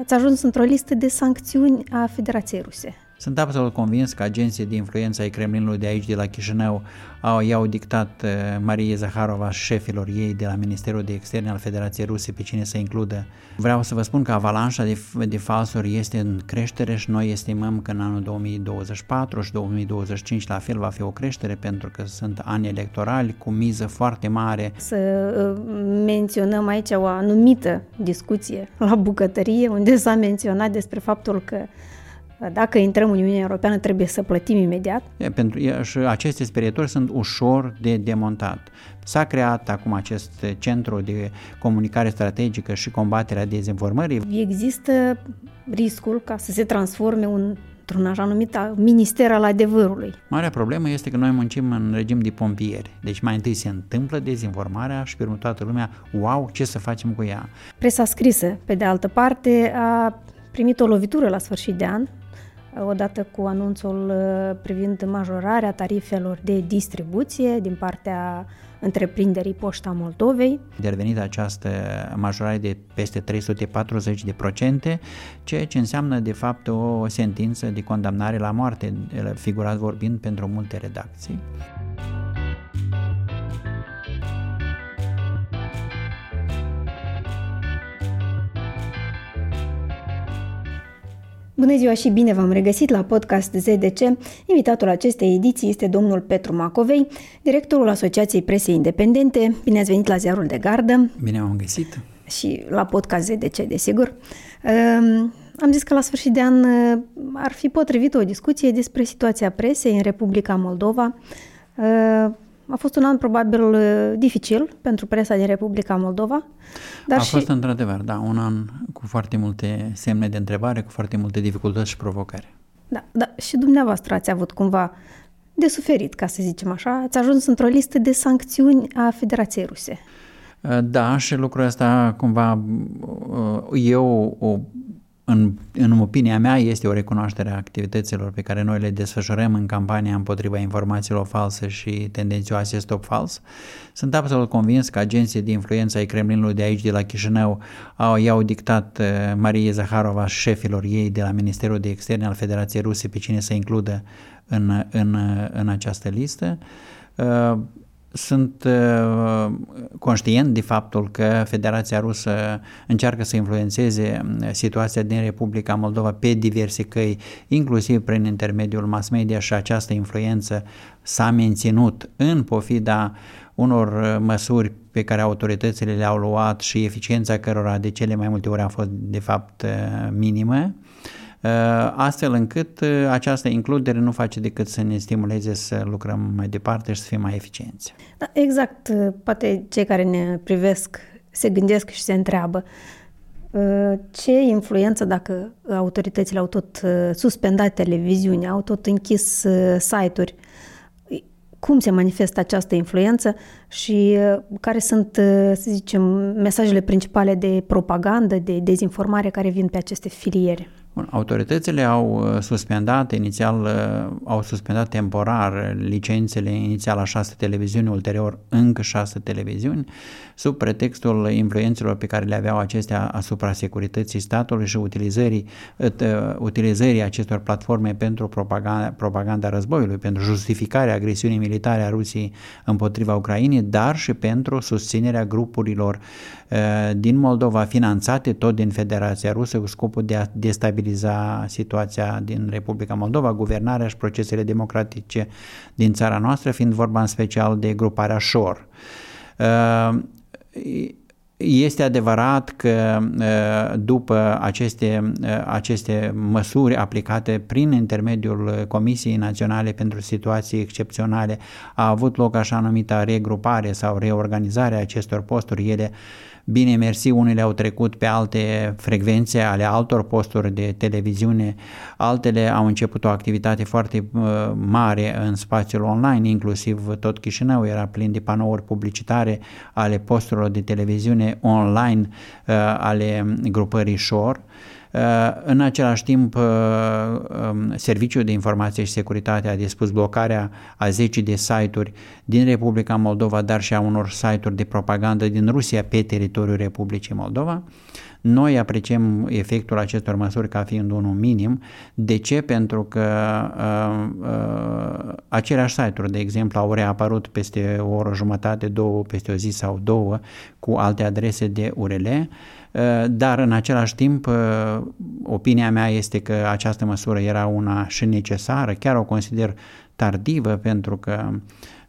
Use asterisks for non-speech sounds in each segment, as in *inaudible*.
ați ajuns într-o listă de sancțiuni a Federației Ruse. Sunt absolut convins că agenții de influență ai Kremlinului de aici, de la Chișinău, au, i-au dictat uh, Marie Zaharova șefilor ei de la Ministerul de Externe al Federației Ruse pe cine să includă. Vreau să vă spun că avalanșa de, de falsuri este în creștere și noi estimăm că în anul 2024 și 2025 la fel va fi o creștere pentru că sunt ani electorali cu miză foarte mare. Să uh, menționăm aici o anumită discuție la bucătărie unde s-a menționat despre faptul că dacă intrăm în Uniunea Europeană trebuie să plătim imediat. E, pentru, e, și aceste sperietori sunt ușor de demontat. S-a creat acum acest centru de comunicare strategică și combaterea dezinformării. Există riscul ca să se transforme un într-un așa numit minister al adevărului. Marea problemă este că noi muncim în regim de pompieri. Deci mai întâi se întâmplă dezinformarea și pe urmă toată lumea, wow, ce să facem cu ea? Presa scrisă, pe de altă parte, a primit o lovitură la sfârșit de an odată cu anunțul uh, privind majorarea tarifelor de distribuție din partea întreprinderii Poșta Moldovei. Intervenit această majorare de peste 340 de procente, ceea ce înseamnă de fapt o sentință de condamnare la moarte, figurat vorbind pentru multe redacții. Bună ziua și bine v-am regăsit la podcast ZDC. Invitatul acestei ediții este domnul Petru Macovei, directorul Asociației Presei Independente. Bine ați venit la Ziarul de Gardă. Bine v-am găsit. Și la podcast ZDC, desigur. Ehm, am zis că la sfârșit de an eh, ar fi potrivit o discuție despre situația presei în Republica Moldova. Ehm, a fost un an probabil uh, dificil pentru presa din Republica Moldova. Dar a și... fost într-adevăr, da, un an cu foarte multe semne de întrebare, cu foarte multe dificultăți și provocări. Da, da, și dumneavoastră ați avut cumva de suferit, ca să zicem așa, ați ajuns într-o listă de sancțiuni a Federației Ruse. Uh, da, și lucrul ăsta cumva uh, eu o în, în opinia mea, este o recunoaștere a activităților pe care noi le desfășurăm în campania împotriva informațiilor false și tendențioase stop fals. Sunt absolut convins că agenții de influență ai Kremlinului de aici, de la Chișinău, au, i-au dictat uh, Marie Zaharova șefilor ei de la Ministerul de Externe al Federației Ruse pe cine să includă în, în, în această listă. Uh, sunt uh, conștient de faptul că Federația Rusă încearcă să influențeze uh, situația din Republica Moldova pe diverse căi, inclusiv prin intermediul mass media și această influență s-a menținut în pofida unor uh, măsuri pe care autoritățile le-au luat și eficiența cărora de cele mai multe ori a fost de fapt minimă. Uh, astfel încât uh, această includere nu face decât să ne stimuleze să lucrăm mai departe și să fim mai eficienți. Da, exact. Uh, poate cei care ne privesc se gândesc și se întreabă ce influență dacă autoritățile au tot suspendat televiziunea, au tot închis site-uri, cum se manifestă această influență și care sunt, să zicem, mesajele principale de propagandă, de dezinformare care vin pe aceste filiere? Bun, autoritățile au uh, suspendat inițial, uh, au suspendat temporar licențele inițial a șase televiziuni, ulterior încă șase televiziuni, sub pretextul influențelor pe care le aveau acestea asupra securității statului și utilizării, uh, utilizării acestor platforme pentru propaganda, propaganda războiului, pentru justificarea agresiunii militare a Rusiei împotriva Ucrainei, dar și pentru susținerea grupurilor din Moldova finanțate tot din Federația Rusă cu scopul de a destabiliza stabiliza situația din Republica Moldova, guvernarea și procesele democratice din țara noastră, fiind vorba în special de gruparea Șor. Uh, este adevărat că uh, după aceste, uh, aceste măsuri aplicate prin intermediul Comisiei Naționale pentru Situații Excepționale a avut loc așa numita regrupare sau reorganizare a acestor posturi, ele uh, Bine, mersi, unele au trecut pe alte frecvențe ale altor posturi de televiziune, altele au început o activitate foarte uh, mare în spațiul online, inclusiv tot Chișinău era plin de panouri publicitare ale posturilor de televiziune online uh, ale grupării Shore. În același timp, um, Serviciul de Informație și Securitate a dispus blocarea a 10 de site-uri din Republica Moldova, dar și a unor site-uri de propagandă din Rusia pe teritoriul Republicii Moldova. Noi apreciem efectul acestor măsuri ca fiind unul minim. De ce? Pentru că uh, uh, aceleași site-uri, de exemplu, au reapărut peste o oră jumătate, două, peste o zi sau două, cu alte adrese de URL, uh, dar în același timp uh, opinia mea este că această măsură era una și necesară, chiar o consider tardivă pentru că uh, Uh, uh,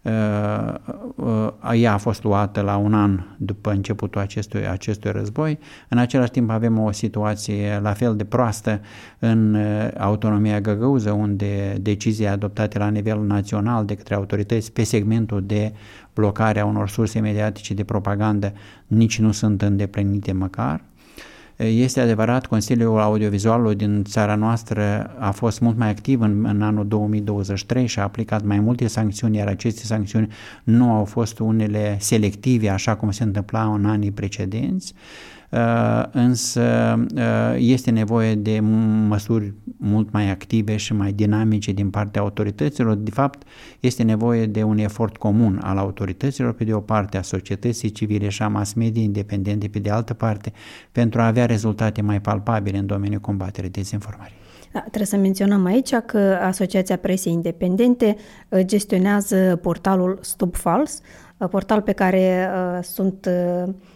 ea a fost luată la un an după începutul acestui, acestui război. În același timp avem o situație la fel de proastă în uh, autonomia găgăuză, unde decizii adoptate la nivel național de către autorități pe segmentul de blocare a unor surse mediatice de propagandă nici nu sunt îndeplinite măcar. Este adevărat, Consiliul Audiovizualului din țara noastră a fost mult mai activ în, în anul 2023 și a aplicat mai multe sancțiuni, iar aceste sancțiuni nu au fost unele selective, așa cum se întâmpla în anii precedenți. Uh, însă uh, este nevoie de măsuri mult mai active și mai dinamice din partea autorităților. De fapt, este nevoie de un efort comun al autorităților, pe de o parte, a societății civile și a mass media independente, pe de altă parte, pentru a avea rezultate mai palpabile în domeniul combaterii dezinformării. Da, trebuie să menționăm aici că Asociația Presei Independente uh, gestionează portalul Stop Fals, portal pe care uh, sunt uh, Eh,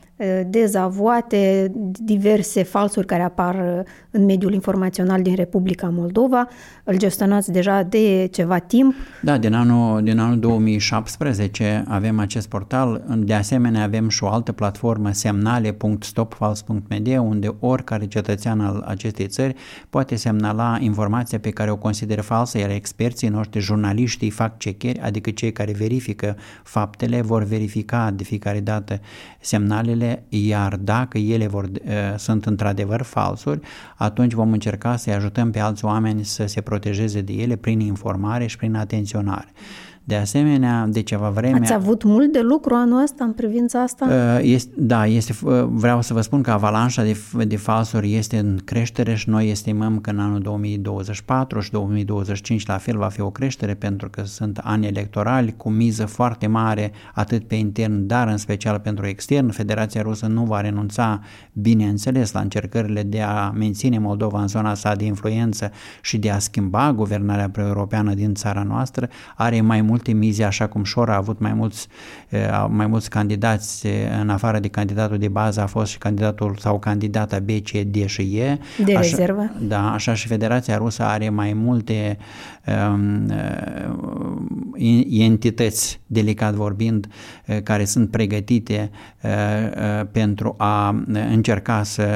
dezavoate, diverse falsuri care apar eh, în mediul informațional din Republica Moldova. Îl gestionați deja de ceva timp. Da, din anul, din anul 2017 avem acest portal. De asemenea, avem și o altă platformă, semnale.stopfals.media, unde oricare cetățean al acestei țări poate semnala informația pe care o consideră falsă, iar experții noștri, jurnaliștii, fac checeri, adică cei care verifică faptele, vor verifica de fiecare dată semnalele ele, iar dacă ele vor, uh, sunt într-adevăr falsuri, atunci vom încerca să-i ajutăm pe alți oameni să se protejeze de ele prin informare și prin atenționare. De asemenea, de ceva vreme... Ați avut mult de lucru anul ăsta în privința asta? Uh, este, da, este, uh, vreau să vă spun că avalanșa de, de falsuri este în creștere și noi estimăm că în anul 2024 și 2025 la fel va fi o creștere pentru că sunt ani electorali cu miză foarte mare atât pe intern, dar în special pentru extern. Federația Rusă nu va renunța, bineînțeles, la încercările de a menține Moldova în zona sa de influență și de a schimba guvernarea pre-europeană din țara noastră. Are mai mult multe mize, așa cum Șor a avut mai mulți, mai mulți candidați, în afară de candidatul de bază a fost și candidatul sau candidata B, C, D și E. De așa, rezervă. Da, așa și Federația Rusă are mai multe um, entități, delicat vorbind, care sunt pregătite uh, pentru a încerca să,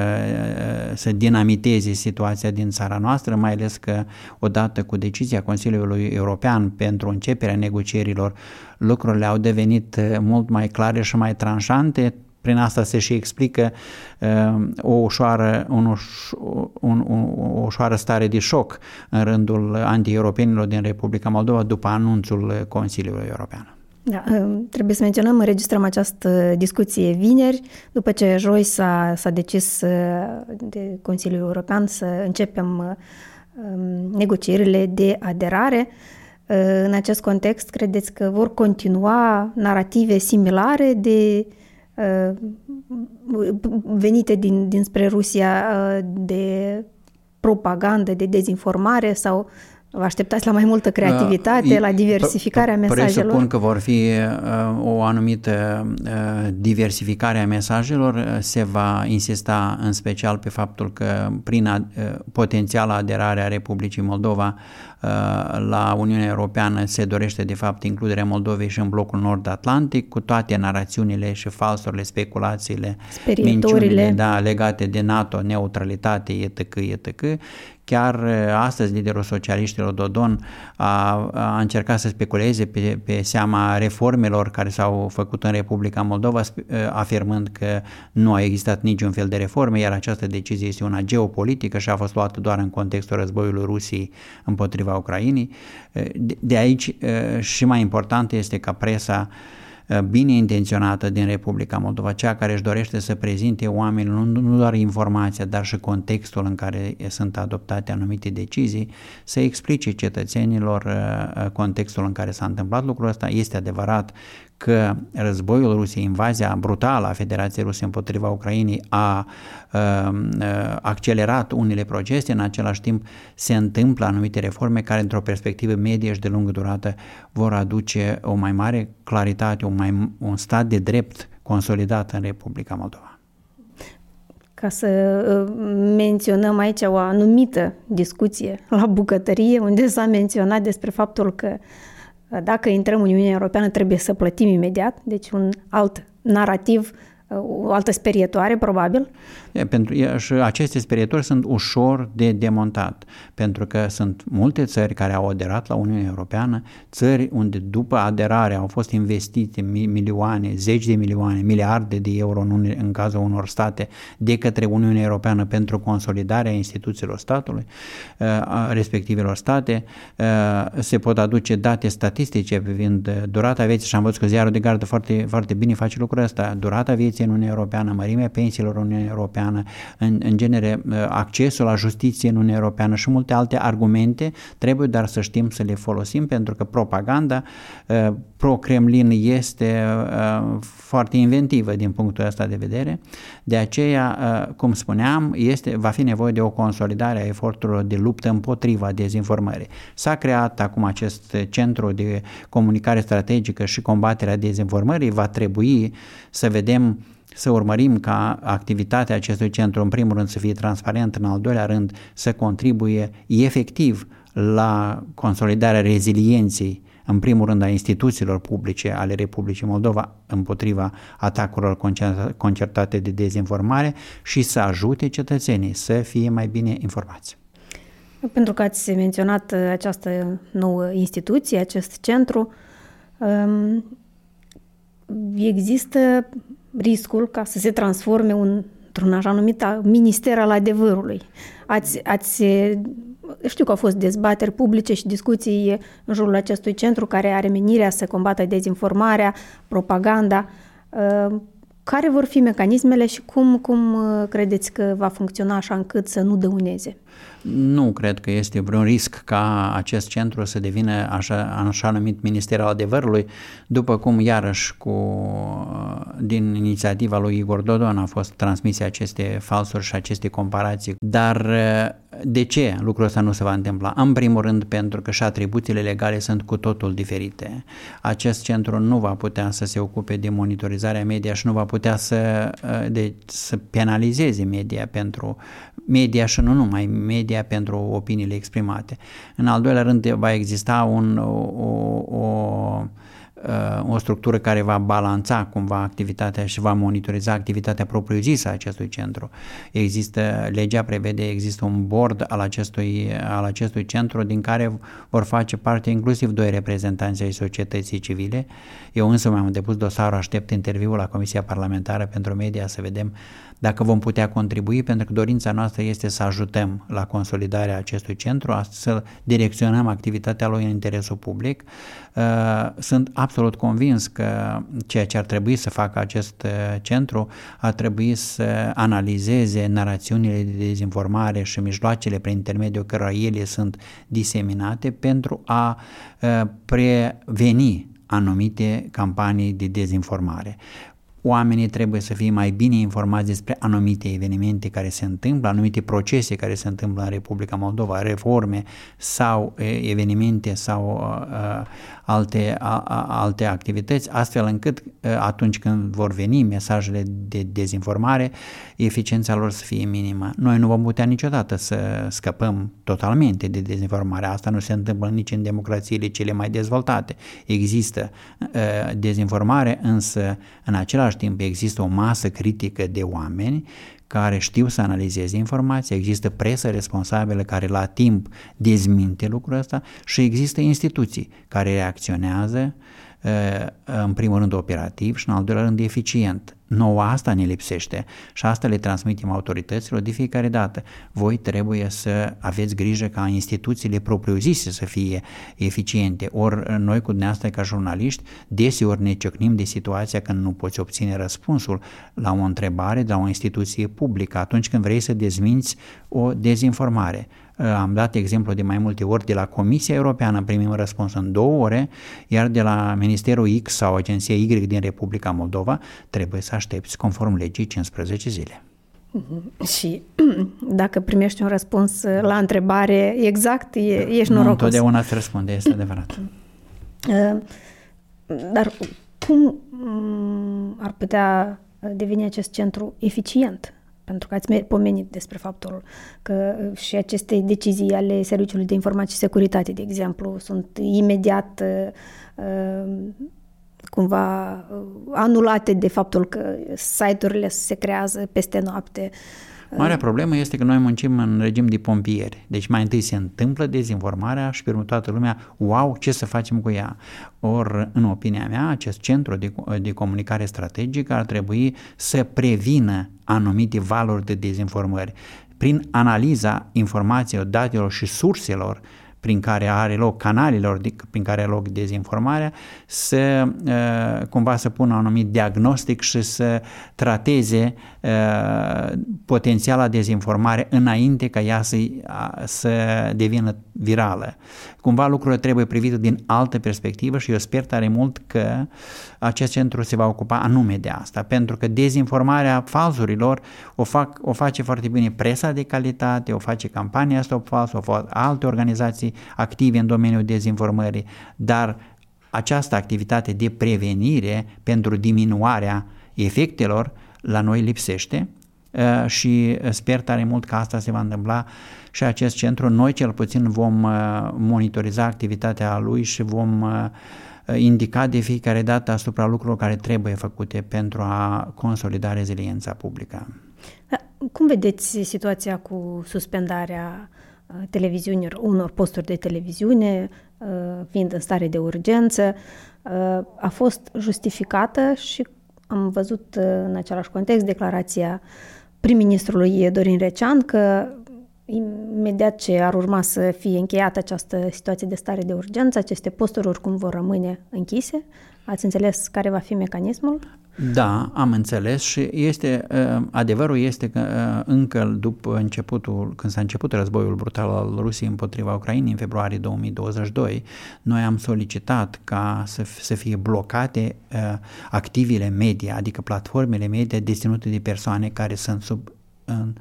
să dinamiteze situația din țara noastră, mai ales că odată cu decizia Consiliului European pentru începerea negocierilor, lucrurile au devenit uh, mult mai clare și mai tranșante, prin asta se și explică uh, o, ușoară, un uș, un, un, o ușoară stare de șoc în rândul anti-europenilor din Republica Moldova după anunțul Consiliului European. Da, uh, trebuie să menționăm, înregistrăm această discuție vineri, după ce joi s-a, s-a decis uh, de Consiliul European să începem um, negocierile de aderare. În acest context, credeți că vor continua narrative similare de uh, venite din, dinspre Rusia uh, de propagandă, de dezinformare sau Vă așteptați la mai multă creativitate, uh, la diversificarea mesajelor? Presupun că vor fi uh, o anumită uh, diversificare a mesajelor. Se va insista în special pe faptul că prin uh, potențiala aderare a Republicii Moldova uh, la Uniunea Europeană se dorește de fapt includerea Moldovei și în blocul nord-atlantic cu toate narațiunile și falsurile, speculațiile, minciunile da, legate de NATO, neutralitate, etc., etc., Chiar uh, astăzi liderul socialiștilor Dodon a, a încercat să speculeze pe, pe seama reformelor care s-au făcut în Republica Moldova, uh, afirmând că nu a existat niciun fel de reforme, iar această decizie este una geopolitică și a fost luată doar în contextul războiului Rusiei împotriva Ucrainei. Uh, de aici și mai important este ca presa bine intenționată din Republica Moldova, cea care își dorește să prezinte oamenilor nu, nu doar informația, dar și contextul în care sunt adoptate anumite decizii, să explice cetățenilor contextul în care s-a întâmplat lucrul ăsta. Este adevărat că războiul Rusiei, invazia brutală a Federației Ruse împotriva Ucrainei a uh, accelerat unele procese, în același timp se întâmplă anumite reforme care într-o perspectivă medie și de lungă durată vor aduce o mai mare claritate, un, mai, un stat de drept consolidat în Republica Moldova. Ca să menționăm aici o anumită discuție la bucătărie, unde s-a menționat despre faptul că dacă intrăm în Uniunea Europeană, trebuie să plătim imediat, deci un alt narativ o altă sperietoare, probabil. E, pentru, e, și aceste sperieturi sunt ușor de demontat, pentru că sunt multe țări care au aderat la Uniunea Europeană, țări unde după aderare au fost investite milioane, zeci de milioane, miliarde de euro în, în cazul unor state de către Uniunea Europeană pentru consolidarea instituțiilor statului, respectivelor state. Se pot aduce date statistice privind durata vieții și am văzut că ziarul de gardă foarte, foarte bine face lucrul ăsta, durata vieții justiție în Uniunea Europeană, mărimea pensiilor în Uniunea Europeană, în, în genere uh, accesul la justiție în Uniunea Europeană și multe alte argumente, trebuie dar să știm să le folosim pentru că propaganda uh, pro-Kremlin este uh, foarte inventivă din punctul ăsta de vedere. De aceea, cum spuneam, este, va fi nevoie de o consolidare a eforturilor de luptă împotriva dezinformării. S-a creat acum acest centru de comunicare strategică și combaterea dezinformării. Va trebui să vedem să urmărim ca activitatea acestui centru, în primul rând, să fie transparent, în al doilea rând, să contribuie efectiv la consolidarea rezilienței, în primul rând, a instituțiilor publice ale Republicii Moldova împotriva atacurilor concertate de dezinformare și să ajute cetățenii să fie mai bine informați. Pentru că ați menționat această nouă instituție, acest centru, um, există riscul ca să se transforme un, într-un așa numit minister al adevărului. Ați, ați, știu că au fost dezbateri publice și discuții în jurul acestui centru care are menirea să combată dezinformarea, propaganda. Care vor fi mecanismele și cum, cum credeți că va funcționa așa încât să nu dăuneze? Nu cred că este vreun risc ca acest centru să devină așa, așa numit Ministerul Adevărului, după cum iarăși cu, din inițiativa lui Igor Dodon a fost transmise aceste falsuri și aceste comparații. Dar de ce lucrul ăsta nu se va întâmpla? În primul rând pentru că și atribuțiile legale sunt cu totul diferite. Acest centru nu va putea să se ocupe de monitorizarea media și nu va putea să, de, să penalizeze media pentru media și nu numai media pentru opiniile exprimate. În al doilea rând va exista un, o, o, o structură care va balanța cumva activitatea și va monitoriza activitatea propriu-zisă a acestui centru. Există, legea prevede, există un board al acestui, al acestui centru din care vor face parte inclusiv doi reprezentanți ai societății civile. Eu însă mi-am depus dosarul, aștept interviul la Comisia Parlamentară pentru Media să vedem dacă vom putea contribui, pentru că dorința noastră este să ajutăm la consolidarea acestui centru, să direcționăm activitatea lui în interesul public. Uh, sunt absolut convins că ceea ce ar trebui să facă acest uh, centru ar trebui să analizeze narațiunile de dezinformare și mijloacele prin intermediul cărora ele sunt diseminate pentru a uh, preveni anumite campanii de dezinformare oamenii trebuie să fie mai bine informați despre anumite evenimente care se întâmplă, anumite procese care se întâmplă în Republica Moldova, reforme sau evenimente sau uh, alte, a, a, alte activități, astfel încât atunci când vor veni mesajele de dezinformare, eficiența lor să fie minimă. Noi nu vom putea niciodată să scăpăm totalmente de dezinformare. Asta nu se întâmplă nici în democrațiile cele mai dezvoltate. Există uh, dezinformare, însă în același timp există o masă critică de oameni care știu să analizeze informația, există presă responsabilă care la timp dezminte lucrul ăsta și există instituții care reacționează în primul rând operativ și în al doilea rând eficient. Nouă asta ne lipsește și asta le transmitem autorităților de fiecare dată. Voi trebuie să aveți grijă ca instituțiile propriu-zise să fie eficiente. Ori noi cu dumneavoastră ca jurnaliști deseori ne ciocnim de situația când nu poți obține răspunsul la o întrebare de la o instituție publică atunci când vrei să dezminți o dezinformare. Am dat exemplu de mai multe ori de la Comisia Europeană, primim răspuns în două ore, iar de la Ministerul X sau Agenția Y din Republica Moldova trebuie să aștepți conform legii 15 zile. Mhm. Și *clears throat* dacă primești un răspuns la întrebare exact, e, ești norocos. Nu întotdeauna îți răspunde, este adevărat. Uh, *clears throat* dar cum mm, ar putea deveni acest centru eficient? Pentru că ați pomenit despre faptul că și aceste decizii ale Serviciului de Informații și Securitate, de exemplu, sunt imediat uh, cumva uh, anulate de faptul că site-urile se creează peste noapte. Marea problemă este că noi muncim în regim de pompieri. Deci mai întâi se întâmplă dezinformarea și pe urmă toată lumea, wow, ce să facem cu ea? Ori, în opinia mea, acest centru de, de comunicare strategică ar trebui să prevină anumite valori de dezinformări. Prin analiza informațiilor, datelor și surselor prin care are loc, canalelor prin care are loc dezinformarea, să uh, cumva să pună un anumit diagnostic și să trateze uh, potențiala dezinformare înainte ca ea să, să devină virală. Cumva lucrurile trebuie privite din altă perspectivă și eu sper tare mult că acest centru se va ocupa anume de asta, pentru că dezinformarea falsurilor o, fac, o face foarte bine presa de calitate, o face campania Stop Fals, o fac alte organizații active în domeniul dezinformării, dar această activitate de prevenire pentru diminuarea efectelor la noi lipsește uh, și sper tare mult că asta se va întâmpla și acest centru. Noi cel puțin vom uh, monitoriza activitatea lui și vom uh, indica de fiecare dată asupra lucrurilor care trebuie făcute pentru a consolida reziliența publică. Da, cum vedeți situația cu suspendarea televiziunilor, unor posturi de televiziune, fiind în stare de urgență, a fost justificată și am văzut în același context declarația prim-ministrului Dorin Recean că imediat ce ar urma să fie încheiată această situație de stare de urgență, aceste posturi oricum vor rămâne închise. Ați înțeles care va fi mecanismul? Da, am înțeles și este, uh, adevărul este că uh, încă după începutul, când s-a început războiul brutal al Rusiei împotriva Ucrainei în februarie 2022, noi am solicitat ca să, să fie blocate uh, activele media, adică platformele media deținute de persoane care sunt sub în,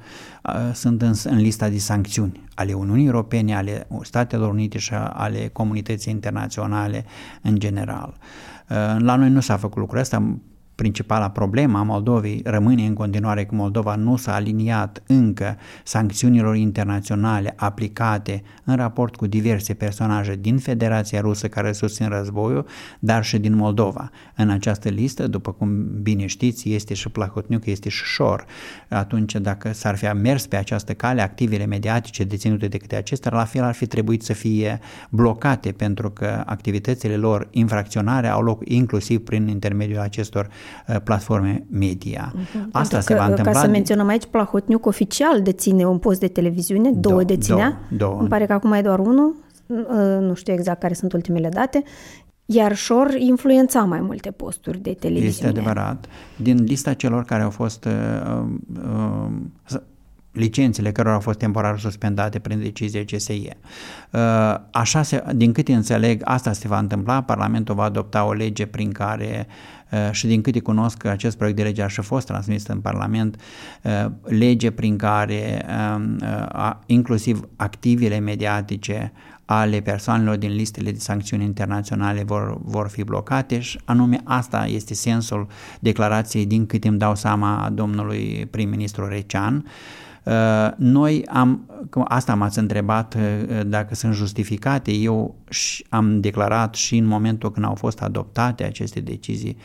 sunt în, în lista de sancțiuni ale Uniunii Europene, ale Statelor Unite și ale comunității internaționale în general. La noi nu s-a făcut lucrul ăsta, Principala problemă a Moldovei rămâne în continuare că Moldova nu s-a aliniat încă sancțiunilor internaționale aplicate în raport cu diverse personaje din Federația Rusă care susțin războiul, dar și din Moldova. În această listă, după cum bine știți, este și Plahotniuc, este și Șor. Atunci, dacă s-ar fi mers pe această cale, activele mediatice deținute de către acestea, la fel ar fi trebuit să fie blocate, pentru că activitățile lor infracționare au loc inclusiv prin intermediul acestor Uh, platforme media. Uh-huh. Asta Pentru se va întâmpla. Ca să menționăm aici, Plahotniuc oficial deține un post de televiziune, două, două deținea. Două, două. Îmi pare că acum e doar unul, uh, nu știu exact care sunt ultimele date, iar Șor influența mai multe posturi de televiziune. Este adevărat. Din lista celor care au fost uh, uh, licențele care au fost temporar suspendate prin decizie CSI. Uh, așa, se, din câte înțeleg, asta se va întâmpla, Parlamentul va adopta o lege prin care uh, și din câte cunosc acest proiect de lege a și fost transmis în Parlament, uh, lege prin care um, inclusiv activele mediatice ale persoanelor din listele de sancțiuni internaționale vor, vor fi blocate și anume asta este sensul declarației din câte îmi dau seama a domnului prim-ministru Recean, Uh, noi am, asta m-ați întrebat uh, dacă sunt justificate, eu am declarat și în momentul când au fost adoptate aceste decizii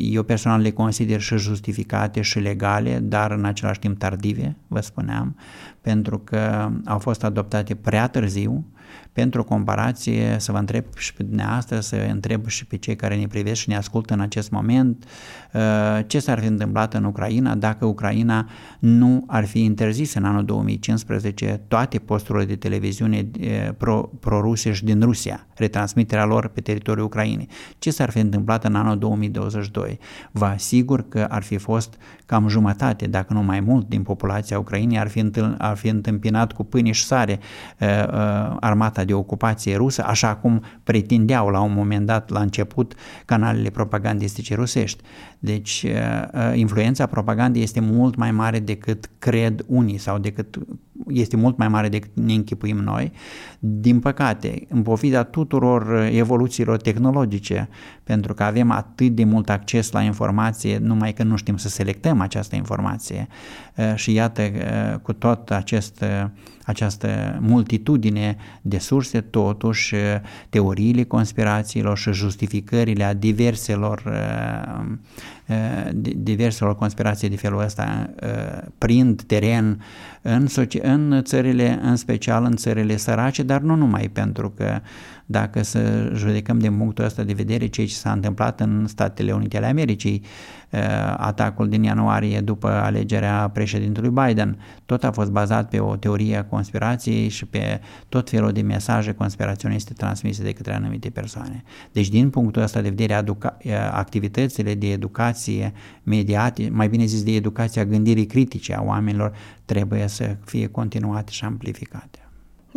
eu personal le consider și justificate și legale, dar în același timp tardive, vă spuneam, pentru că au fost adoptate prea târziu, pentru comparație, să vă întreb și pe dumneavoastră, să întreb și pe cei care ne privesc și ne ascultă în acest moment, uh, ce s-ar fi întâmplat în Ucraina dacă Ucraina nu ar fi interzis în anul 2015 toate posturile de televiziune uh, pro, pro-rusești din Rusia, retransmiterea lor pe teritoriul Ucrainei. Ce s-ar fi întâmplat în anul 2022? Vă asigur că ar fi fost cam jumătate, dacă nu mai mult, din populația Ucrainei ar fi, întâl, ar fi întâmpinat cu pâine și sare uh, uh, armata de ocupație rusă, așa cum pretindeau la un moment dat, la început, canalele propagandistice rusești. Deci, uh, uh, influența propagandei este mult mai mare decât cred unii sau decât este mult mai mare decât ne închipuim noi. Din păcate, în pofida tuturor evoluțiilor tehnologice, pentru că avem atât de mult acces la informație, numai că nu știm să selectăm această informație. Uh, și iată, cu tot acest această multitudine de surse, totuși teoriile conspirațiilor și justificările a diverselor diverselor conspirații de felul ăsta prind teren în, în țările, în special în țările sărace, dar nu numai, pentru că dacă să judecăm din punctul ăsta de vedere ceea ce s-a întâmplat în Statele Unite ale Americii, uh, atacul din ianuarie după alegerea președintelui Biden, tot a fost bazat pe o teorie a conspirației și pe tot felul de mesaje conspiraționiste transmise de către anumite persoane. Deci din punctul ăsta de vedere, uh, activitățile de educație mediate, mai bine zis de educația gândirii critice a oamenilor, trebuie să fie continuate și amplificate.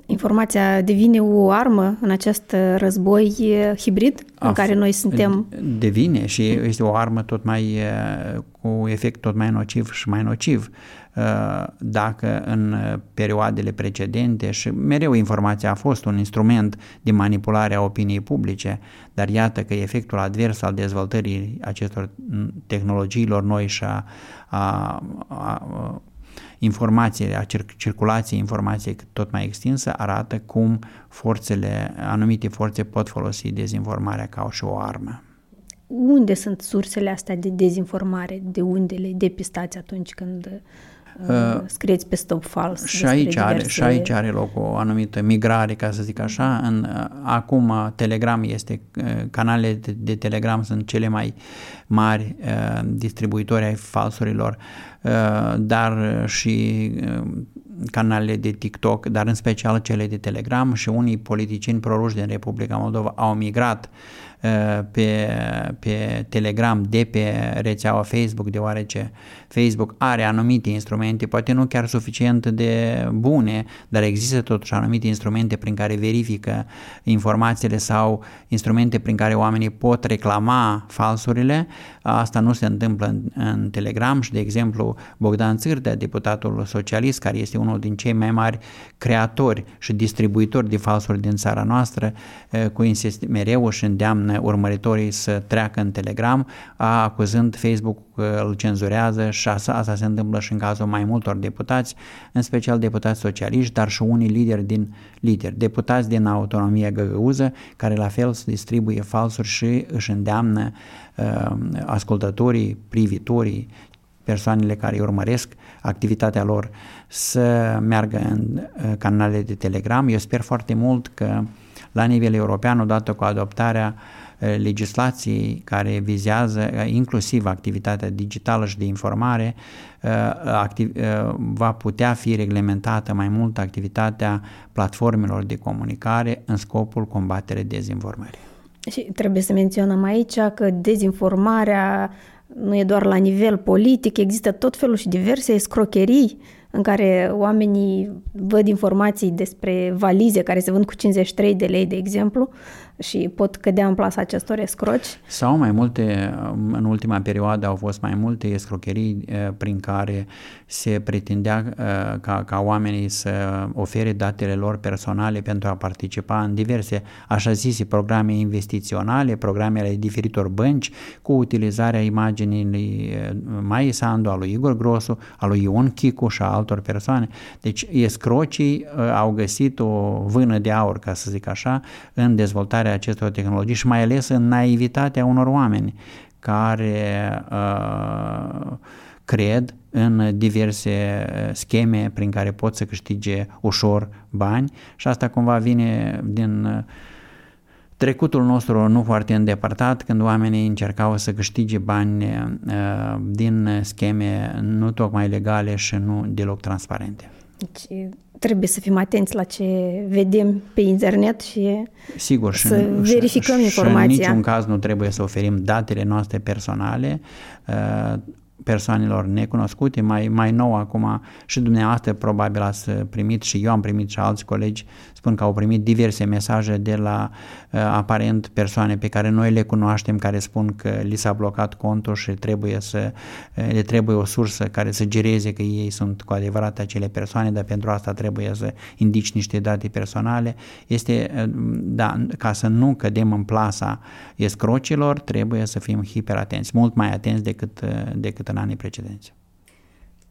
Informația devine o armă în acest război hibrid Af, în care noi suntem? Devine și este o armă tot mai cu efect tot mai nociv și mai nociv. Dacă în perioadele precedente și mereu informația a fost un instrument de manipulare a opiniei publice, dar iată că efectul advers al dezvoltării acestor tehnologiilor noi și a, a, a informație, a circulației informației tot mai extinsă arată cum forțele, anumite forțe pot folosi dezinformarea ca și o armă. Unde sunt sursele astea de dezinformare? De unde le depistați atunci când uh, scrieți pe stop fals? Și aici, are, diverse... și aici are loc o anumită migrare, ca să zic așa. În, uh, acum Telegram este, uh, canalele de, de Telegram sunt cele mai mari uh, distribuitori ai falsurilor. Uh, Uh, dar și uh, canalele de TikTok, dar în special cele de Telegram și unii politicieni proruși din Republica Moldova au migrat uh, pe, pe Telegram de pe rețeaua Facebook, deoarece Facebook are anumite instrumente, poate nu chiar suficient de bune, dar există totuși anumite instrumente prin care verifică informațiile sau instrumente prin care oamenii pot reclama falsurile. Asta nu se întâmplă în, în Telegram și, de exemplu, Bogdan Țârdea, deputatul socialist, care este unul din cei mai mari creatori și distribuitori de falsuri din țara noastră, cu insist mereu și îndeamnă urmăritorii să treacă în Telegram, acuzând Facebook că îl cenzurează și asta, asta se întâmplă și în cazul mai multor deputați, în special deputați socialiști, dar și unii lideri din lideri, deputați din autonomie găgăuză, care la fel se distribuie falsuri și își îndeamnă uh, ascultătorii, privitorii, persoanele care îi urmăresc activitatea lor să meargă în uh, canalele de Telegram. Eu sper foarte mult că la nivel european, odată cu adoptarea uh, legislației care vizează uh, inclusiv activitatea digitală și de informare, activ, va putea fi reglementată mai mult activitatea platformelor de comunicare în scopul combaterii dezinformării. Și trebuie să menționăm aici că dezinformarea nu e doar la nivel politic, există tot felul și diverse escrocherii în care oamenii văd informații despre valize care se vând cu 53 de lei, de exemplu, și pot cădea în plasa acestor escroci. Sau mai multe, în ultima perioadă au fost mai multe escrocherii eh, prin care se pretindea eh, ca, ca oamenii să ofere datele lor personale pentru a participa în diverse, așa zise, programe investiționale, programele diferitor bănci, cu utilizarea imaginii lui eh, Mai Sandu, a lui Igor Grosu, a lui Ion Chicu și a altor persoane. Deci escrocii au găsit o vână de aur, ca să zic așa, în dezvoltarea acestor tehnologii și mai ales în naivitatea unor oameni care uh, cred în diverse scheme prin care pot să câștige ușor bani și asta cumva vine din trecutul nostru nu foarte îndepărtat, când oamenii încercau să câștige bani uh, din scheme nu tocmai legale și nu deloc transparente. Deci trebuie să fim atenți la ce vedem pe internet și Sigur, să și, verificăm și, informația. Și în niciun caz nu trebuie să oferim datele noastre personale. Uh, persoanelor necunoscute, mai, mai nou acum și dumneavoastră probabil ați primit și eu am primit și alți colegi spun că au primit diverse mesaje de la uh, aparent persoane pe care noi le cunoaștem care spun că li s-a blocat contul și trebuie să uh, le trebuie o sursă care să gereze că ei sunt cu adevărat acele persoane, dar pentru asta trebuie să indici niște date personale. Este, uh, da, ca să nu cădem în plasa escrocilor, trebuie să fim hiperatenți, mult mai atenți decât, uh, decât în anii precedenți.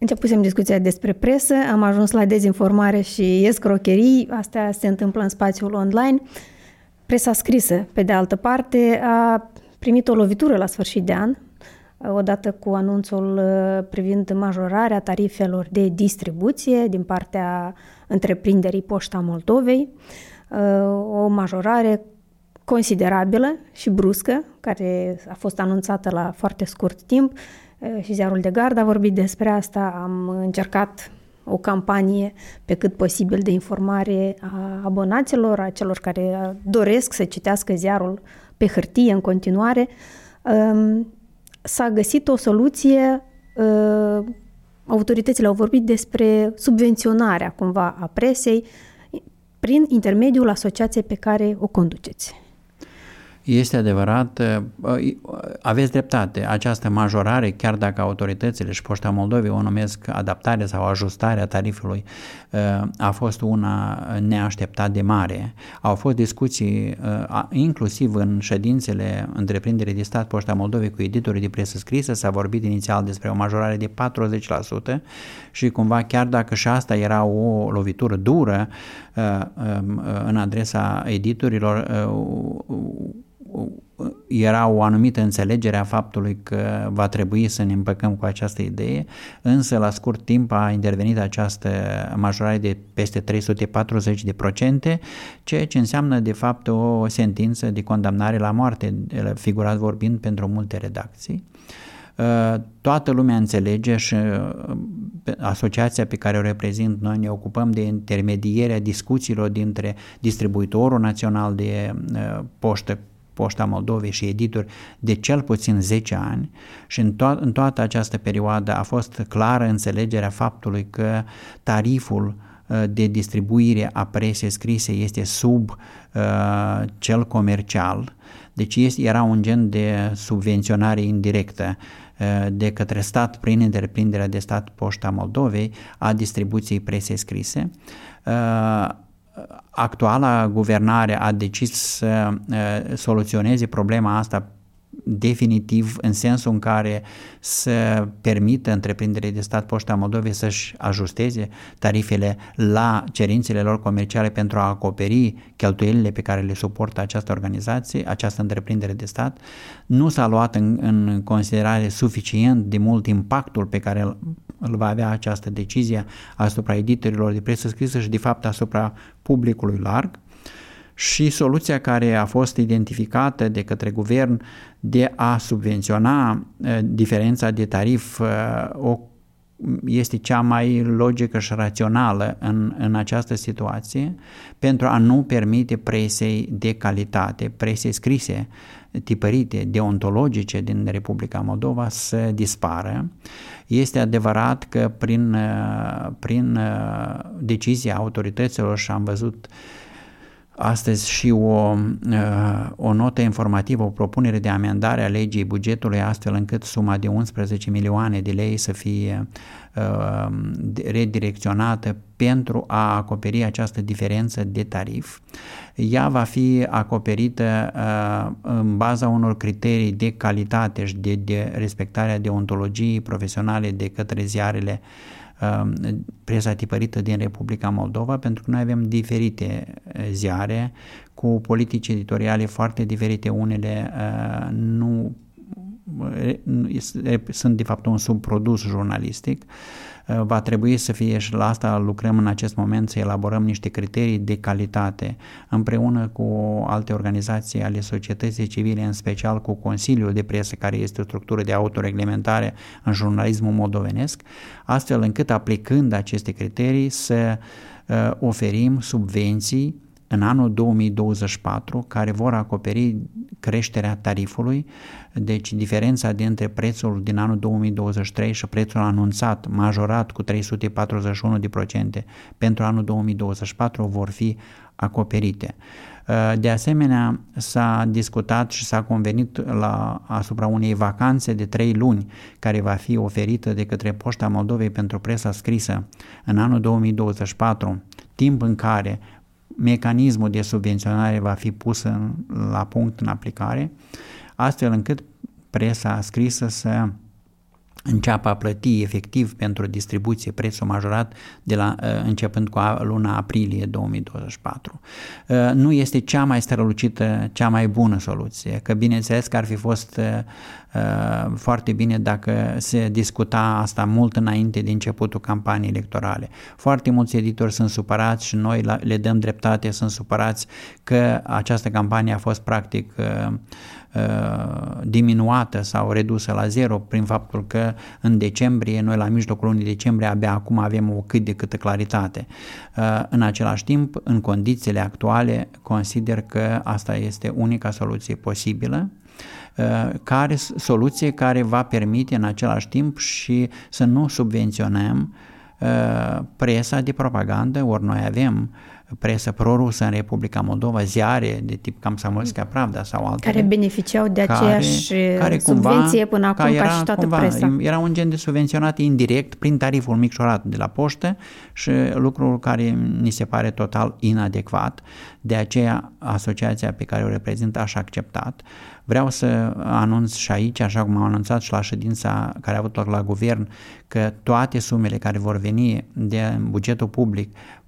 Începusem discuția despre presă, am ajuns la dezinformare și escrocherii, astea se întâmplă în spațiul online. Presa scrisă, pe de altă parte, a primit o lovitură la sfârșit de an, odată cu anunțul uh, privind majorarea tarifelor de distribuție din partea întreprinderii Poșta Moldovei, uh, o majorare considerabilă și bruscă, care a fost anunțată la foarte scurt timp Eh, și ziarul de gard a vorbit despre asta. Am încercat o campanie pe cât posibil de informare a abonaților, a celor care doresc să citească ziarul pe hârtie în continuare. Ehm, s-a găsit o soluție, eh, autoritățile au vorbit despre subvenționarea cumva a presei prin intermediul asociației pe care o conduceți. Este adevărat, uh, aveți dreptate, această majorare, chiar dacă autoritățile și Poșta Moldovei o numesc adaptare sau ajustare a tarifului, uh, a fost una neașteptat de mare. Au fost discuții uh, inclusiv în ședințele întreprinderii de stat Poșta Moldovei cu editorii de presă scrisă, s-a vorbit inițial despre o majorare de 40% și cumva chiar dacă și asta era o lovitură dură um, în adresa editorilor, era o anumită înțelegere a faptului că va trebui să ne împăcăm cu această idee, însă la scurt timp a intervenit această majorare de peste 340 de procente, ceea ce înseamnă de fapt o sentință de condamnare la moarte, figurat vorbind pentru multe redacții. Toată lumea înțelege și asociația pe care o reprezint noi ne ocupăm de intermedierea discuțiilor dintre distribuitorul național de poștă Poșta Moldovei și editori de cel puțin 10 ani și în, to- în toată această perioadă a fost clară înțelegerea faptului că tariful uh, de distribuire a presei scrise este sub uh, cel comercial, deci este, era un gen de subvenționare indirectă uh, de către stat prin întreprinderea de stat Poșta Moldovei a distribuției presei scrise. Uh, actuala guvernare a decis să soluționeze problema asta definitiv în sensul în care să permită întreprinderii de stat Poșta Moldovei să-și ajusteze tarifele la cerințele lor comerciale pentru a acoperi cheltuielile pe care le suportă această organizație, această întreprindere de stat. Nu s-a luat în, în considerare suficient de mult impactul pe care îl, îl va avea această decizie asupra editorilor de presă scrisă și de fapt asupra publicului larg și soluția care a fost identificată de către guvern de a subvenționa uh, diferența de tarif uh, o este cea mai logică și rațională în, în această situație pentru a nu permite presei de calitate, presei scrise, tipărite, deontologice din Republica Moldova să dispară. Este adevărat că prin, uh, prin decizia autorităților și am văzut uh, astăzi și o, uh, o notă informativă, o propunere de amendare a legii bugetului astfel încât suma de 11 milioane de lei să fie uh, redirecționată pentru a acoperi această diferență de tarif. Ea va fi acoperită uh, în baza unor criterii de calitate și de, de respectarea deontologiei profesionale de către ziarele uh, Um, presa tipărită din Republica Moldova, pentru că noi avem diferite uh, ziare cu politici editoriale foarte diferite, unele uh, nu sunt de fapt un subprodus jurnalistic, uh, va trebui să fie și la asta lucrăm în acest moment să elaborăm niște criterii de calitate împreună cu alte organizații ale societății civile, în special cu Consiliul de Presă, care este o structură de autoreglementare în jurnalismul moldovenesc, astfel încât aplicând aceste criterii să uh, oferim subvenții în anul 2024 care vor acoperi creșterea tarifului, deci diferența dintre prețul din anul 2023 și prețul anunțat, majorat cu 341% pentru anul 2024 vor fi acoperite. De asemenea, s-a discutat și s-a convenit la, asupra unei vacanțe de trei luni care va fi oferită de către Poșta Moldovei pentru presa scrisă în anul 2024, timp în care mecanismul de subvenționare va fi pus în, la punct în aplicare, astfel încât presa scrisă să înceapă a plăti efectiv pentru distribuție prețul majorat de la, uh, începând cu luna aprilie 2024. Uh, nu este cea mai strălucită, cea mai bună soluție, că bineînțeles că ar fi fost uh, foarte bine dacă se discuta asta mult înainte de începutul campaniei electorale. Foarte mulți editori sunt supărați și noi le dăm dreptate, sunt supărați că această campanie a fost practic Uh, diminuată sau redusă la zero prin faptul că în decembrie, noi la mijlocul lunii decembrie abia acum avem o cât de câtă claritate. Uh, în același timp, în condițiile actuale, consider că asta este unica soluție posibilă uh, care, soluție care va permite în același timp și să nu subvenționăm presa de propagandă, ori noi avem presă prorusă în Republica Moldova, ziare de tip Samolska Pravda sau altele. Care beneficiau de aceeași care, care subvenție cumva, până acum ca, era, ca și toată cumva, presa. Era un gen de subvenționat indirect prin tariful micșorat de la poștă și lucrul care ni se pare total inadecvat. De aceea asociația pe care o reprezint așa acceptat. Vreau să anunț și aici, așa cum am anunțat și la ședința care a avut loc la guvern, că toate sumele care vor veni de bugetul public Uh,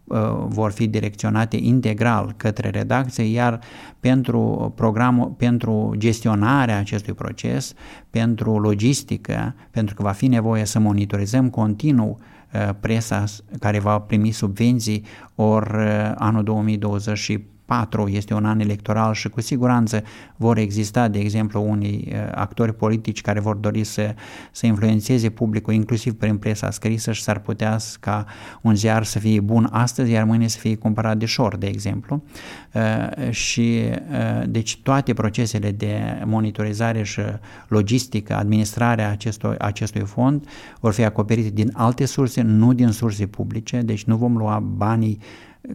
vor fi direcționate integral către redacție, iar pentru programul, pentru gestionarea acestui proces, pentru logistică, pentru că va fi nevoie să monitorizăm continuu uh, presa care va primi subvenții, ori uh, anul 2020 2024 este un an electoral și cu siguranță vor exista, de exemplu, unii uh, actori politici care vor dori să, să influențeze publicul, inclusiv prin presa scrisă și s-ar putea ca un ziar să fie bun astăzi, iar mâine să fie cumpărat de șor, de exemplu. Uh, și uh, deci toate procesele de monitorizare și logistică, administrarea acestui, acestui fond vor fi acoperite din alte surse, nu din surse publice, deci nu vom lua banii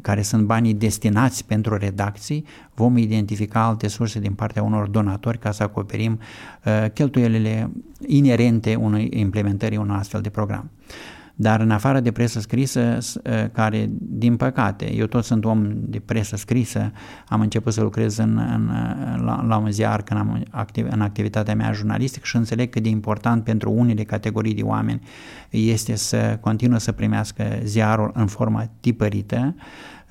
care sunt banii destinați pentru redacții, vom identifica alte surse din partea unor donatori ca să acoperim uh, cheltuielile inerente unei implementării unui astfel de program. Dar în afară de presă scrisă, ă, care, din păcate, eu tot sunt om de presă scrisă, am început să lucrez în, în, la, la un ziar când am activ, în activitatea mea jurnalistică și înțeleg cât de important pentru unele categorii de oameni este să continuă să primească ziarul în formă tipărită,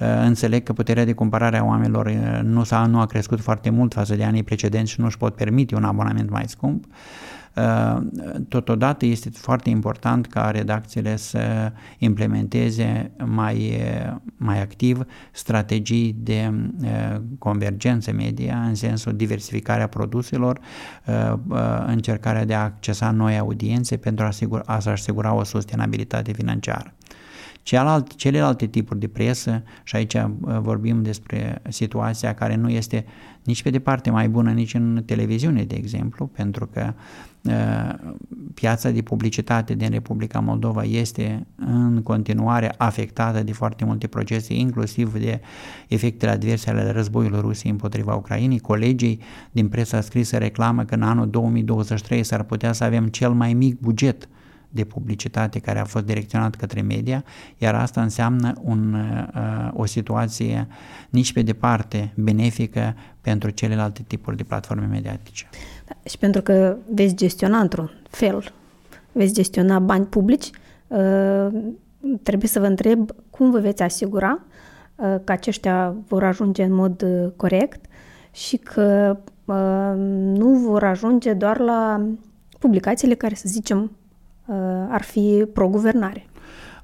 ă, Înțeleg că puterea de cumpărare a oamenilor ă, nu, s-a, nu a crescut foarte mult față de anii precedenți și nu își pot permite un abonament mai scump. Uh, totodată este foarte important ca redacțiile să implementeze mai, mai activ strategii de uh, convergență media în sensul diversificarea produselor, uh, încercarea de a accesa noi audiențe pentru a, asigura, a asigura o sustenabilitate financiară. Celelalte, celelalte tipuri de presă, și aici vorbim despre situația care nu este nici pe departe mai bună nici în televiziune, de exemplu, pentru că uh, piața de publicitate din Republica Moldova este în continuare afectată de foarte multe procese, inclusiv de efectele adverse ale războiului Rusiei împotriva Ucrainei. Colegii din presa scrisă reclamă că în anul 2023 s-ar putea să avem cel mai mic buget de publicitate care a fost direcționat către media, iar asta înseamnă un, uh, o situație nici pe departe benefică pentru celelalte tipuri de platforme mediatice. Da, și pentru că veți gestiona într-un fel, veți gestiona bani publici, uh, trebuie să vă întreb cum vă veți asigura uh, că aceștia vor ajunge în mod corect și că nu vor ajunge doar la publicațiile care, să zicem, ar fi pro-guvernare.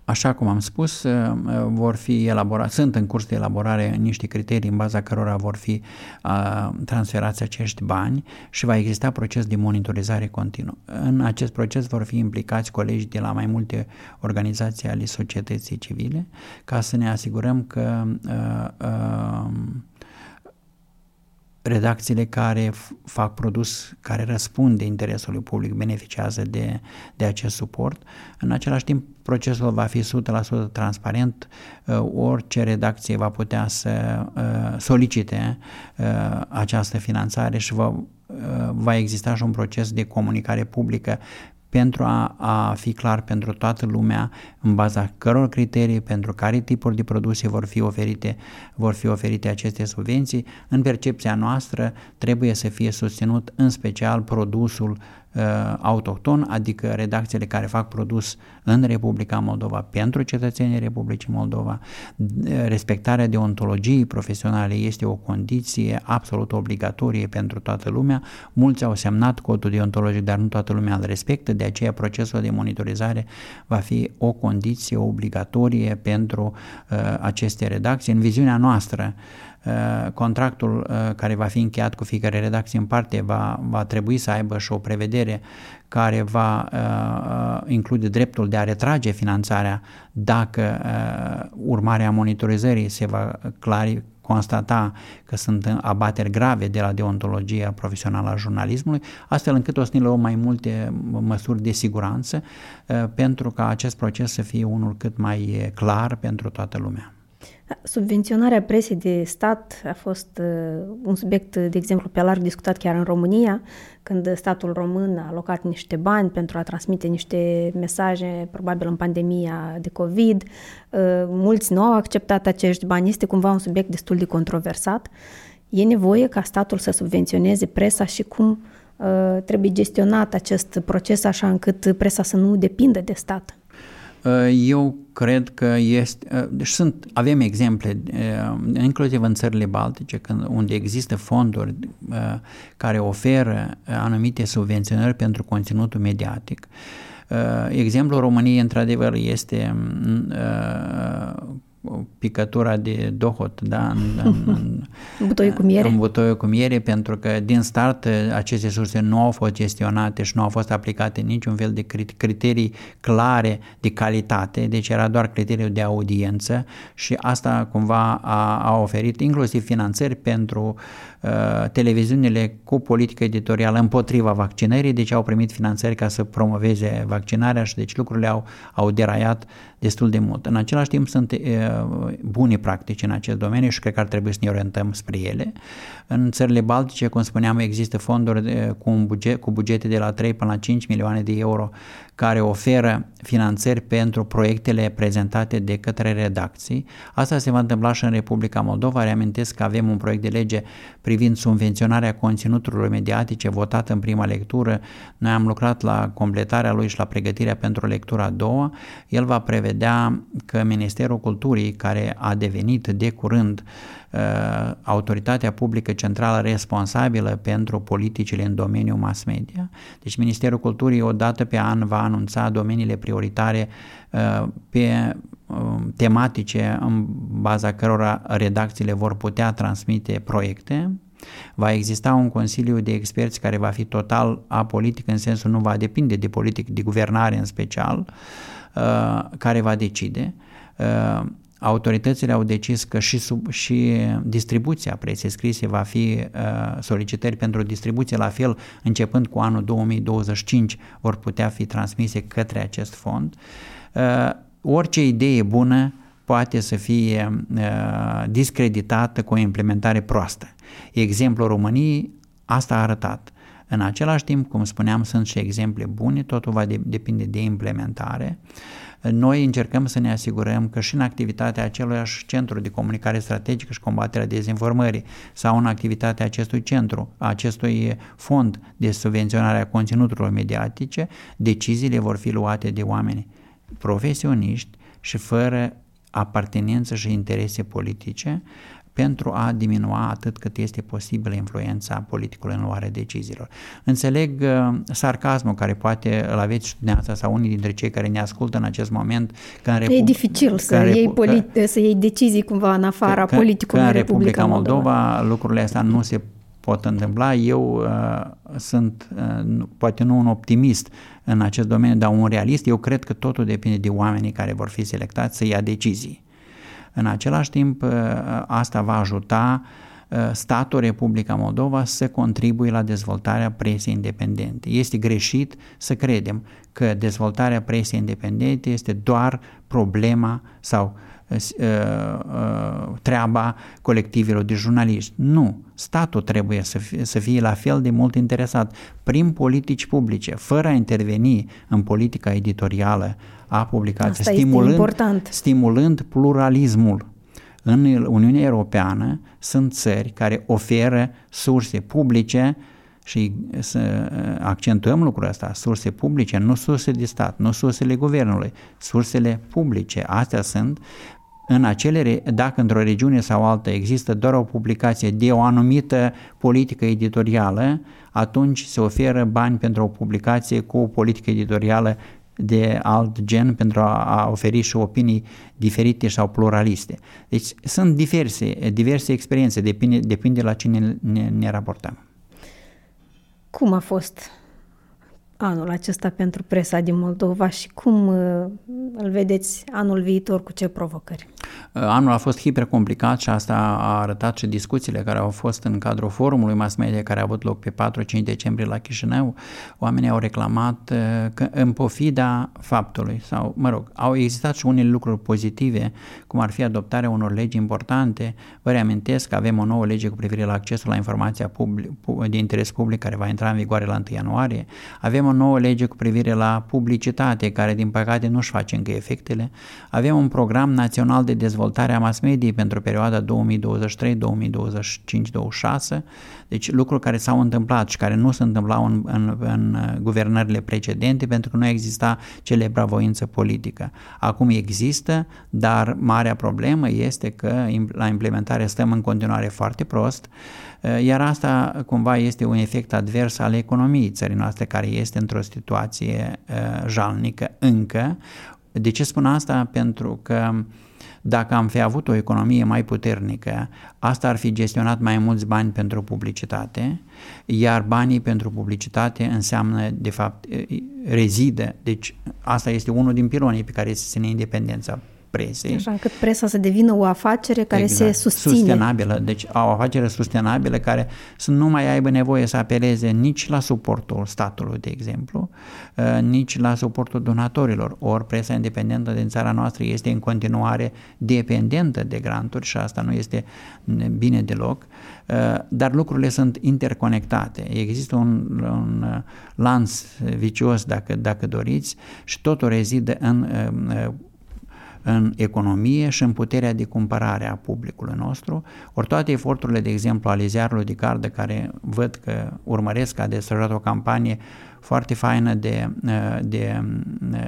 Așa cum am spus, uh, uh, vor fi elaborate, sunt în curs de elaborare niște criterii în baza cărora vor fi uh, transferați acești bani și va exista proces de monitorizare continuă. În acest proces vor fi implicați colegi de la mai multe organizații ale societății civile ca să ne asigurăm că uh, uh, redacțiile care fac produs care răspunde interesului public beneficiază de, de acest suport. În același timp, procesul va fi 100% transparent, uh, orice redacție va putea să uh, solicite uh, această finanțare și va, va exista și un proces de comunicare publică pentru a, a fi clar pentru toată lumea în baza căror criterii, pentru care tipuri de produse vor fi oferite, vor fi oferite aceste subvenții. În percepția noastră trebuie să fie susținut în special produsul uh, autohton, adică redacțiile care fac produs în Republica Moldova pentru cetățenii Republicii Moldova. Respectarea deontologiei profesionale este o condiție absolut obligatorie pentru toată lumea. Mulți au semnat codul deontologic, dar nu toată lumea îl respectă, de aceea procesul de monitorizare va fi o condiție obligatorie pentru uh, aceste redacții. În viziunea noastră, uh, contractul uh, care va fi încheiat cu fiecare redacție în parte va, va trebui să aibă și o prevedere care va uh, include dreptul de a retrage finanțarea dacă uh, urmarea monitorizării se va clari, constata că sunt abateri grave de la deontologia profesională a jurnalismului, astfel încât o să ne luăm mai multe măsuri de siguranță uh, pentru ca acest proces să fie unul cât mai clar pentru toată lumea. Subvenționarea presei de stat a fost uh, un subiect, de exemplu, pe larg discutat chiar în România, când statul român a alocat niște bani pentru a transmite niște mesaje, probabil în pandemia de COVID. Uh, mulți nu au acceptat acești bani. Este cumva un subiect destul de controversat. E nevoie ca statul să subvenționeze presa și cum uh, trebuie gestionat acest proces așa încât presa să nu depindă de stat. Uh, eu cred că este, uh, deci sunt, avem exemple, uh, inclusiv în țările baltice, când, unde există fonduri care oferă anumite subvenționări pentru conținutul mediatic. Exemplul României, într-adevăr, este picătura de dohot, da, în, *laughs* în, butoiul cu miere. În butoiul cu miere, pentru că din start aceste surse nu au fost gestionate și nu au fost aplicate niciun fel de criterii clare de calitate, deci era doar criteriul de audiență și asta cumva a, a oferit inclusiv finanțări pentru uh, televiziunile cu politică editorială împotriva vaccinării, deci au primit finanțări ca să promoveze vaccinarea și deci lucrurile au, au deraiat destul de mult. În același timp sunt uh, bune practici în acest domeniu și cred că ar trebui să ne orientăm spre ele. În țările baltice, cum spuneam, există fonduri uh, cu, un buget, cu bugete de la 3 până la 5 milioane de euro care oferă finanțări pentru proiectele prezentate de către redacții. Asta se va întâmpla și în Republica Moldova. Reamintesc că avem un proiect de lege privind subvenționarea conținuturilor mediatice votat în prima lectură. Noi am lucrat la completarea lui și la pregătirea pentru lectura a doua. El va prevedea că Ministerul Culturii, care a devenit de curând uh, autoritatea publică centrală responsabilă pentru politicile în domeniul mass media, deci Ministerul Culturii odată pe an va anunța domeniile prioritare uh, pe um, tematice în baza cărora redacțiile vor putea transmite proiecte. Va exista un consiliu de experți care va fi total apolitic, în sensul nu va depinde de politic, de guvernare în special, uh, care va decide. Uh, autoritățile au decis că și, sub, și distribuția presei scrise va fi uh, solicitări pentru distribuție, la fel începând cu anul 2025 vor putea fi transmise către acest fond. Uh, orice idee bună poate să fie uh, discreditată cu o implementare proastă. Exemplul României asta a arătat. În același timp, cum spuneam, sunt și exemple bune, totul va de, depinde de implementare. Uh, noi încercăm să ne asigurăm că și în activitatea aceluiași centru de comunicare strategică și combaterea dezinformării sau în activitatea acestui centru, a acestui fond de subvenționare a conținuturilor mediatice, deciziile vor fi luate de oameni profesioniști și fără apartenență și interese politice pentru a diminua atât cât este posibil influența politicului în luarea deciziilor. Înțeleg uh, sarcasmul care poate îl aveți și dumneavoastră sau unii dintre cei care ne ascultă în acest moment. Că în Repu- e dificil să, iei polit- să iei decizii cumva în afara că, politicului în Republica, Republica Moldova. Moldova. Lucrurile astea nu se pot întâmpla. Eu uh, sunt, uh, poate nu un optimist în acest domeniu, dar un realist. Eu cred că totul depinde de oamenii care vor fi selectați să ia decizii. În același timp, uh, asta va ajuta uh, statul Republica Moldova să contribuie la dezvoltarea presei independente. Este greșit să credem că dezvoltarea presei independente este doar problema sau uh, treaba colectivelor de jurnaliști. Nu, statul trebuie să fie, să fie la fel de mult interesat prin politici publice, fără a interveni în politica editorială a publicației, stimulând, stimulând pluralismul. În Uniunea Europeană sunt țări care oferă surse publice și să accentuăm lucrul ăsta, surse publice, nu surse de stat, nu sursele guvernului, sursele publice, astea sunt în acele, dacă într-o regiune sau altă există doar o publicație de o anumită politică editorială, atunci se oferă bani pentru o publicație cu o politică editorială de alt gen pentru a, a oferi și opinii diferite sau pluraliste. Deci sunt diverse, diverse experiențe, depinde, depinde la cine ne, ne raportăm. Cum a fost anul acesta pentru presa din Moldova și cum uh, îl vedeți anul viitor, cu ce provocări? Uh, anul a fost hipercomplicat și asta a arătat și discuțiile care au fost în cadrul forumului mass media care a avut loc pe 4-5 decembrie la Chișinău. Oamenii au reclamat uh, că în pofida faptului sau, mă rog, au existat și unele lucruri pozitive, cum ar fi adoptarea unor legi importante. Vă reamintesc că avem o nouă lege cu privire la accesul la informația public, de interes public care va intra în vigoare la 1 ianuarie. Avem o nouă lege cu privire la publicitate care din păcate nu-și face încă efectele. Avem un program național de dezvoltare a mass media pentru perioada 2023, 2025, 2026, deci lucruri care s-au întâmplat și care nu se întâmplau în, în, în guvernările precedente pentru că nu exista celebra voință politică. Acum există, dar marea problemă este că la implementare stăm în continuare foarte prost, iar asta cumva este un efect advers al economiei țării noastre care este într-o situație uh, jalnică încă. De ce spun asta? Pentru că uh, dacă am fi avut o economie mai puternică, asta ar fi gestionat mai mulți bani pentru publicitate, iar banii pentru publicitate înseamnă, de fapt, rezidă. Deci asta este unul din pilonii pe care se ține independența presei. Așa încât presa să devină o afacere care exact. se susține. Sustenabilă, deci o afacere sustenabilă care să nu mai aibă nevoie să apeleze nici la suportul statului, de exemplu, uh, nici la suportul donatorilor. Ori presa independentă din țara noastră este în continuare dependentă de granturi și asta nu este bine deloc, uh, dar lucrurile sunt interconectate. Există un, un uh, lans vicios, dacă, dacă doriți, și totul rezidă în în economie și în puterea de cumpărare a publicului nostru, ori toate eforturile, de exemplu, ale ziarului de cardă, care văd că urmăresc, a desfășurat o campanie foarte faină de, de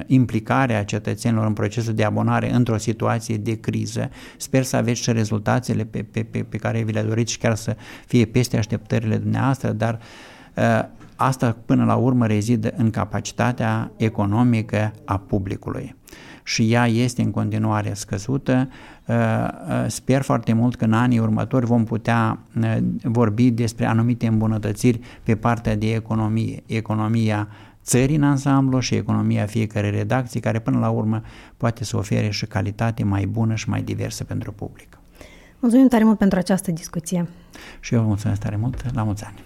implicare a cetățenilor în procesul de abonare într-o situație de criză. Sper să aveți și rezultatele pe, pe, pe, pe care vi le doriți și chiar să fie peste așteptările dumneavoastră, dar asta până la urmă rezidă în capacitatea economică a publicului și ea este în continuare scăzută. Uh, uh, sper foarte mult că în anii următori vom putea uh, vorbi despre anumite îmbunătățiri pe partea de economie, economia țării în ansamblu și economia fiecare redacții, care până la urmă poate să ofere și calitate mai bună și mai diversă pentru public. Mulțumim tare mult pentru această discuție. Și eu vă mulțumesc tare mult. La mulți ani!